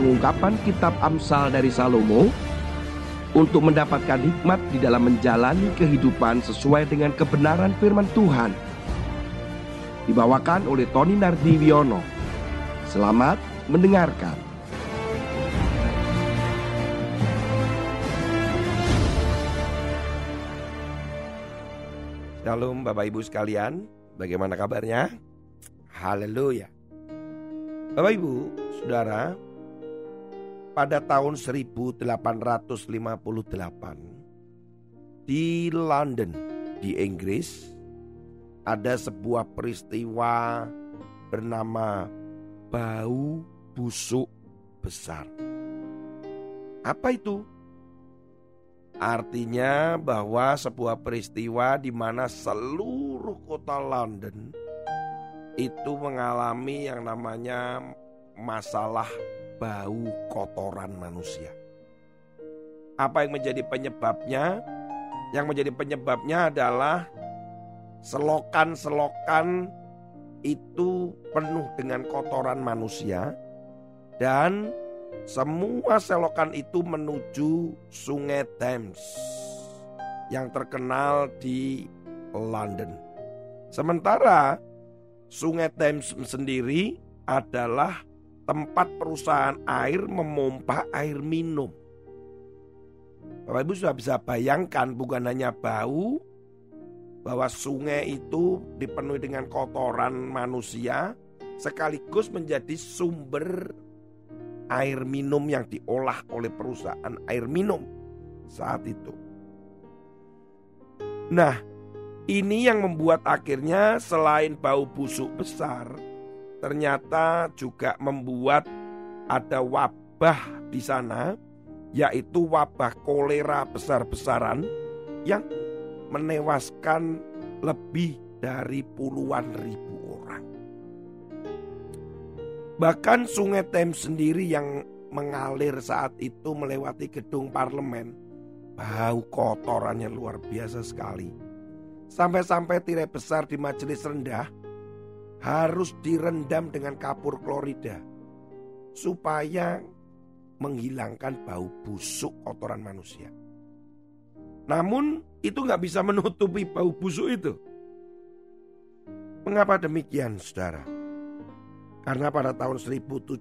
pengungkapan kitab Amsal dari Salomo untuk mendapatkan hikmat di dalam menjalani kehidupan sesuai dengan kebenaran firman Tuhan. Dibawakan oleh Tony Nardiwiono. Selamat mendengarkan. Shalom Bapak Ibu sekalian, bagaimana kabarnya? Haleluya. Bapak Ibu, Saudara, pada tahun 1858 di London, di Inggris, ada sebuah peristiwa bernama bau busuk besar. Apa itu? Artinya bahwa sebuah peristiwa di mana seluruh kota London itu mengalami yang namanya masalah bau kotoran manusia. Apa yang menjadi penyebabnya? Yang menjadi penyebabnya adalah selokan-selokan itu penuh dengan kotoran manusia dan semua selokan itu menuju Sungai Thames yang terkenal di London. Sementara Sungai Thames sendiri adalah tempat perusahaan air memompa air minum. Bapak Ibu sudah bisa bayangkan bukan hanya bau bahwa sungai itu dipenuhi dengan kotoran manusia sekaligus menjadi sumber air minum yang diolah oleh perusahaan air minum saat itu. Nah, ini yang membuat akhirnya selain bau busuk besar, ternyata juga membuat ada wabah di sana, yaitu wabah kolera besar-besaran yang menewaskan lebih dari puluhan ribu orang. Bahkan sungai Thames sendiri yang mengalir saat itu melewati gedung parlemen. Bau kotorannya luar biasa sekali. Sampai-sampai tirai besar di majelis rendah harus direndam dengan kapur klorida. Supaya menghilangkan bau busuk kotoran manusia. Namun itu nggak bisa menutupi bau busuk itu. Mengapa demikian saudara? Karena pada tahun 1750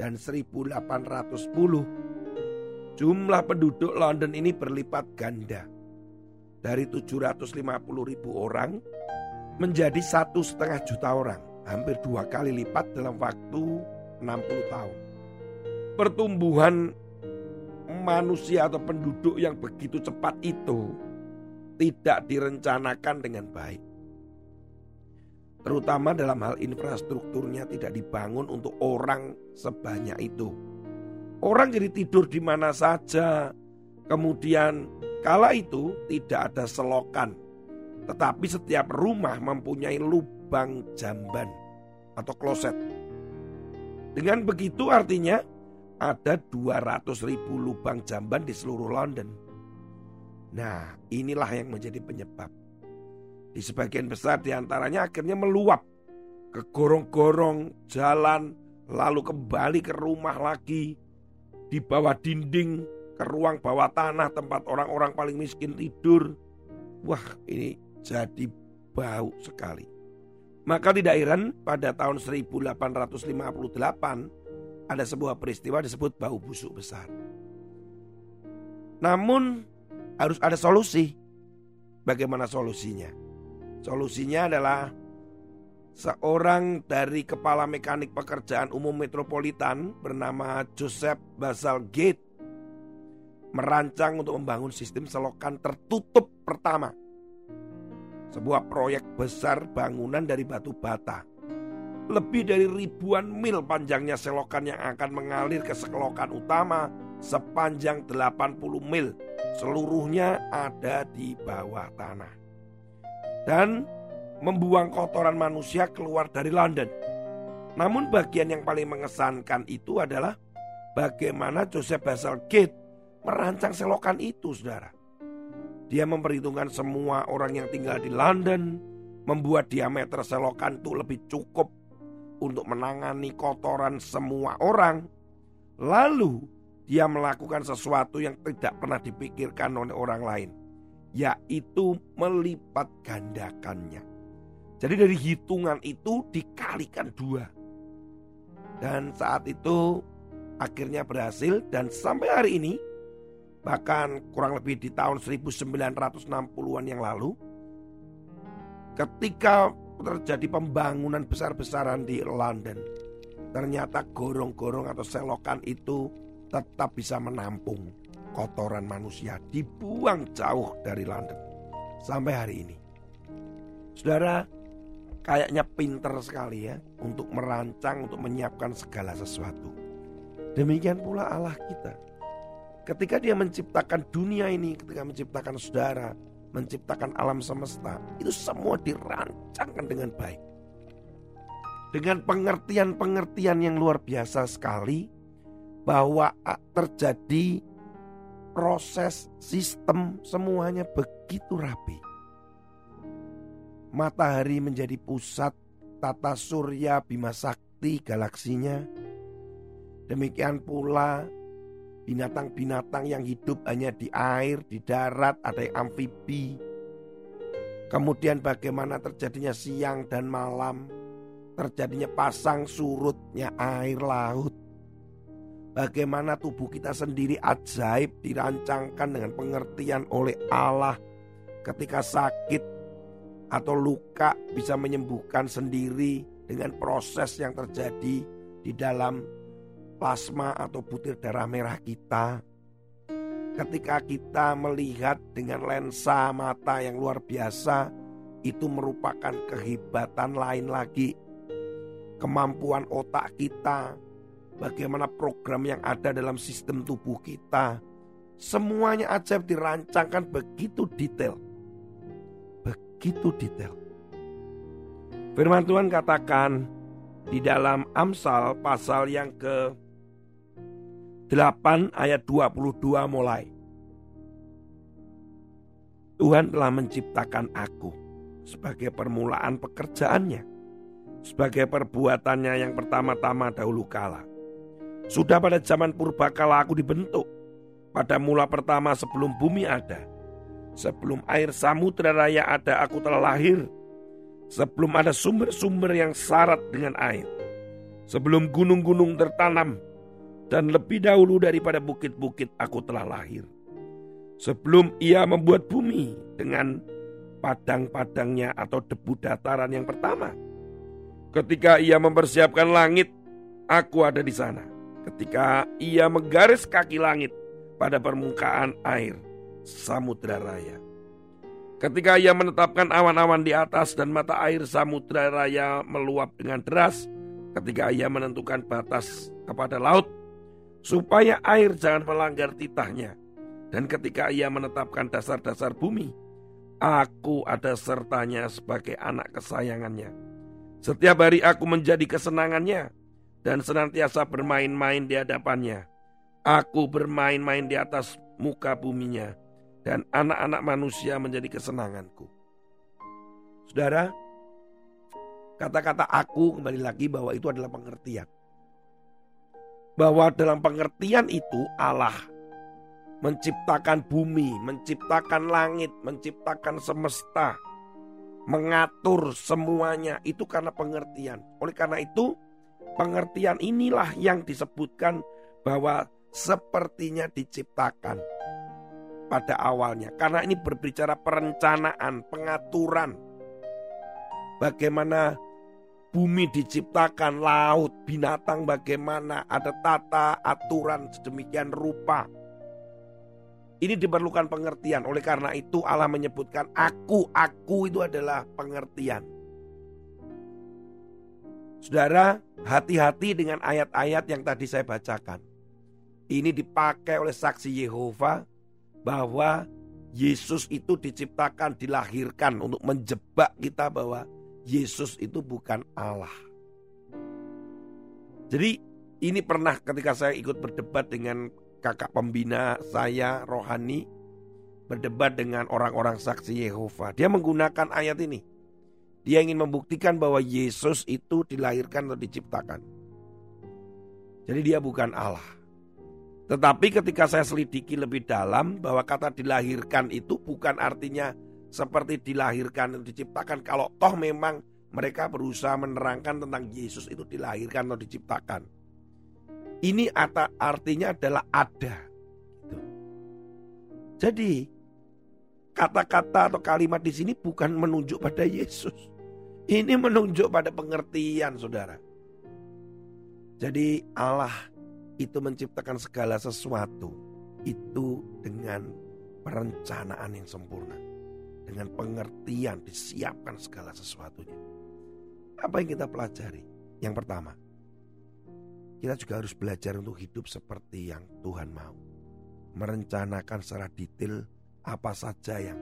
dan 1810 jumlah penduduk London ini berlipat ganda. Dari 750 ribu orang menjadi satu setengah juta orang. Hampir dua kali lipat dalam waktu 60 tahun. Pertumbuhan manusia atau penduduk yang begitu cepat itu tidak direncanakan dengan baik terutama dalam hal infrastrukturnya tidak dibangun untuk orang sebanyak itu. Orang jadi tidur di mana saja. Kemudian kala itu tidak ada selokan. Tetapi setiap rumah mempunyai lubang jamban atau kloset. Dengan begitu artinya ada 200 ribu lubang jamban di seluruh London. Nah inilah yang menjadi penyebab di sebagian besar di antaranya akhirnya meluap ke gorong-gorong jalan, lalu kembali ke rumah lagi, di bawah dinding, ke ruang bawah tanah tempat orang-orang paling miskin tidur. Wah ini jadi bau sekali. Maka tidak heran pada tahun 1858 ada sebuah peristiwa disebut bau busuk besar. Namun harus ada solusi. Bagaimana solusinya? Solusinya adalah seorang dari kepala mekanik pekerjaan umum metropolitan bernama Joseph Basal Gate merancang untuk membangun sistem selokan tertutup pertama. Sebuah proyek besar bangunan dari batu bata. Lebih dari ribuan mil panjangnya selokan yang akan mengalir ke selokan utama sepanjang 80 mil. Seluruhnya ada di bawah tanah dan membuang kotoran manusia keluar dari London. Namun bagian yang paling mengesankan itu adalah bagaimana Joseph Gate merancang selokan itu, saudara. Dia memperhitungkan semua orang yang tinggal di London, membuat diameter selokan itu lebih cukup untuk menangani kotoran semua orang, lalu dia melakukan sesuatu yang tidak pernah dipikirkan oleh orang lain, yaitu melipat gandakannya. Jadi dari hitungan itu dikalikan dua. Dan saat itu akhirnya berhasil dan sampai hari ini bahkan kurang lebih di tahun 1960-an yang lalu ketika terjadi pembangunan besar-besaran di London ternyata gorong-gorong atau selokan itu tetap bisa menampung kotoran manusia dibuang jauh dari London sampai hari ini. Saudara, kayaknya pinter sekali ya untuk merancang, untuk menyiapkan segala sesuatu. Demikian pula Allah kita. Ketika dia menciptakan dunia ini, ketika menciptakan saudara, menciptakan alam semesta, itu semua dirancangkan dengan baik. Dengan pengertian-pengertian yang luar biasa sekali bahwa terjadi proses sistem semuanya begitu rapi. Matahari menjadi pusat tata surya Bima Sakti galaksinya. Demikian pula binatang-binatang yang hidup hanya di air, di darat, ada yang amfibi. Kemudian bagaimana terjadinya siang dan malam, terjadinya pasang surutnya air laut. Bagaimana tubuh kita sendiri ajaib dirancangkan dengan pengertian oleh Allah ketika sakit atau luka bisa menyembuhkan sendiri dengan proses yang terjadi di dalam plasma atau butir darah merah kita. Ketika kita melihat dengan lensa mata yang luar biasa, itu merupakan kehebatan lain lagi. Kemampuan otak kita, bagaimana program yang ada dalam sistem tubuh kita, semuanya ajaib dirancangkan begitu detail. Begitu detail. Firman Tuhan katakan di dalam Amsal pasal yang ke 8 ayat 22 mulai. Tuhan telah menciptakan aku sebagai permulaan pekerjaannya, sebagai perbuatannya yang pertama-tama dahulu kala. Sudah pada zaman purba kala aku dibentuk, pada mula pertama sebelum bumi ada. Sebelum air samudera raya ada aku telah lahir. Sebelum ada sumber-sumber yang syarat dengan air. Sebelum gunung-gunung tertanam dan lebih dahulu daripada bukit-bukit aku telah lahir. Sebelum ia membuat bumi dengan padang-padangnya atau debu dataran yang pertama. Ketika ia mempersiapkan langit, aku ada di sana. Ketika ia menggaris kaki langit pada permukaan air samudra raya. Ketika ia menetapkan awan-awan di atas dan mata air samudra raya meluap dengan deras, ketika ia menentukan batas kepada laut, supaya air jangan melanggar titahnya. Dan ketika ia menetapkan dasar-dasar bumi, aku ada sertanya sebagai anak kesayangannya. Setiap hari aku menjadi kesenangannya dan senantiasa bermain-main di hadapannya. Aku bermain-main di atas muka buminya dan anak-anak manusia menjadi kesenanganku. Saudara, kata-kata aku kembali lagi bahwa itu adalah pengertian bahwa dalam pengertian itu Allah menciptakan bumi, menciptakan langit, menciptakan semesta, mengatur semuanya itu karena pengertian. Oleh karena itu, pengertian inilah yang disebutkan bahwa sepertinya diciptakan pada awalnya. Karena ini berbicara perencanaan, pengaturan. Bagaimana bumi diciptakan, laut, binatang bagaimana, ada tata aturan sedemikian rupa. Ini diperlukan pengertian. Oleh karena itu Allah menyebutkan aku, aku itu adalah pengertian. Saudara, hati-hati dengan ayat-ayat yang tadi saya bacakan. Ini dipakai oleh saksi Yehova bahwa Yesus itu diciptakan, dilahirkan untuk menjebak kita bahwa Yesus itu bukan Allah. Jadi ini pernah ketika saya ikut berdebat dengan kakak pembina saya rohani berdebat dengan orang-orang saksi Yehova. Dia menggunakan ayat ini. Dia ingin membuktikan bahwa Yesus itu dilahirkan atau diciptakan. Jadi dia bukan Allah. Tetapi ketika saya selidiki lebih dalam bahwa kata dilahirkan itu bukan artinya seperti dilahirkan atau diciptakan. Kalau toh memang mereka berusaha menerangkan tentang Yesus itu dilahirkan atau diciptakan. Ini artinya adalah ada. Gitu. Jadi kata-kata atau kalimat di sini bukan menunjuk pada Yesus. Ini menunjuk pada pengertian saudara. Jadi Allah itu menciptakan segala sesuatu itu dengan perencanaan yang sempurna. Dengan pengertian disiapkan segala sesuatunya. Apa yang kita pelajari? Yang pertama, kita juga harus belajar untuk hidup seperti yang Tuhan mau. Merencanakan secara detail apa saja yang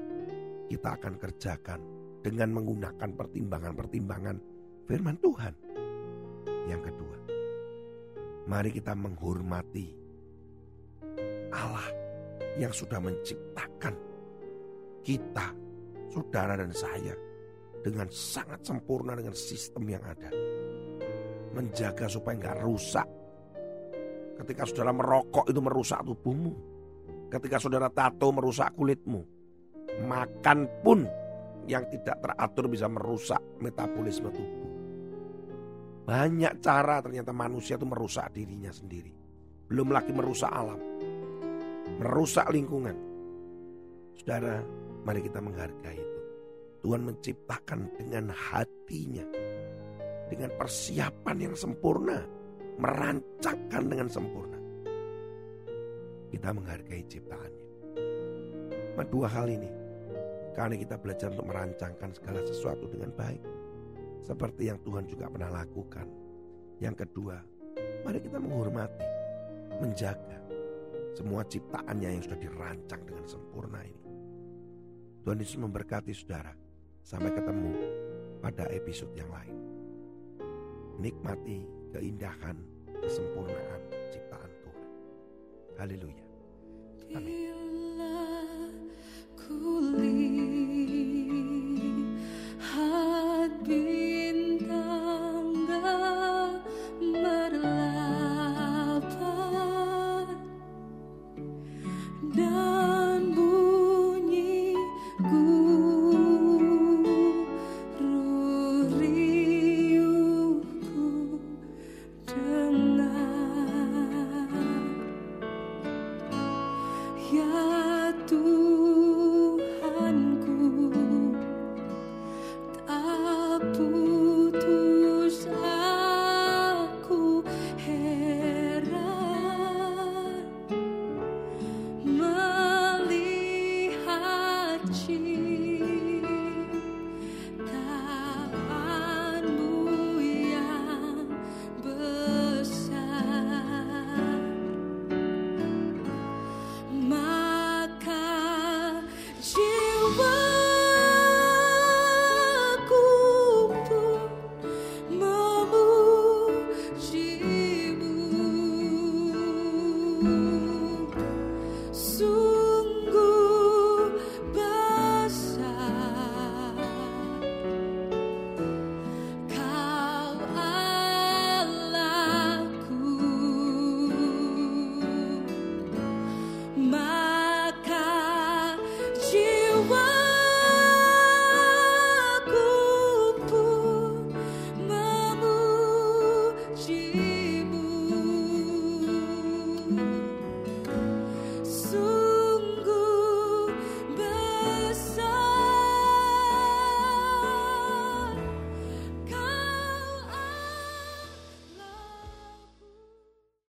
kita akan kerjakan dengan menggunakan pertimbangan-pertimbangan firman Tuhan. Yang kedua, mari kita menghormati Allah yang sudah menciptakan kita, saudara dan saya dengan sangat sempurna dengan sistem yang ada. Menjaga supaya nggak rusak. Ketika saudara merokok itu merusak tubuhmu Ketika saudara tato merusak kulitmu, makan pun yang tidak teratur bisa merusak metabolisme tubuh. Banyak cara ternyata manusia itu merusak dirinya sendiri. Belum lagi merusak alam. Merusak lingkungan. Saudara, mari kita menghargai. Tuhan menciptakan dengan hatinya. Dengan persiapan yang sempurna. Merancangkan dengan sempurna kita menghargai ciptaannya. Dua hal ini, karena kita belajar untuk merancangkan segala sesuatu dengan baik. Seperti yang Tuhan juga pernah lakukan. Yang kedua, mari kita menghormati, menjaga semua ciptaannya yang sudah dirancang dengan sempurna ini. Tuhan Yesus memberkati saudara. Sampai ketemu pada episode yang lain. Nikmati keindahan, kesempurnaan ciptaan Tuhan. Haleluya. Amin.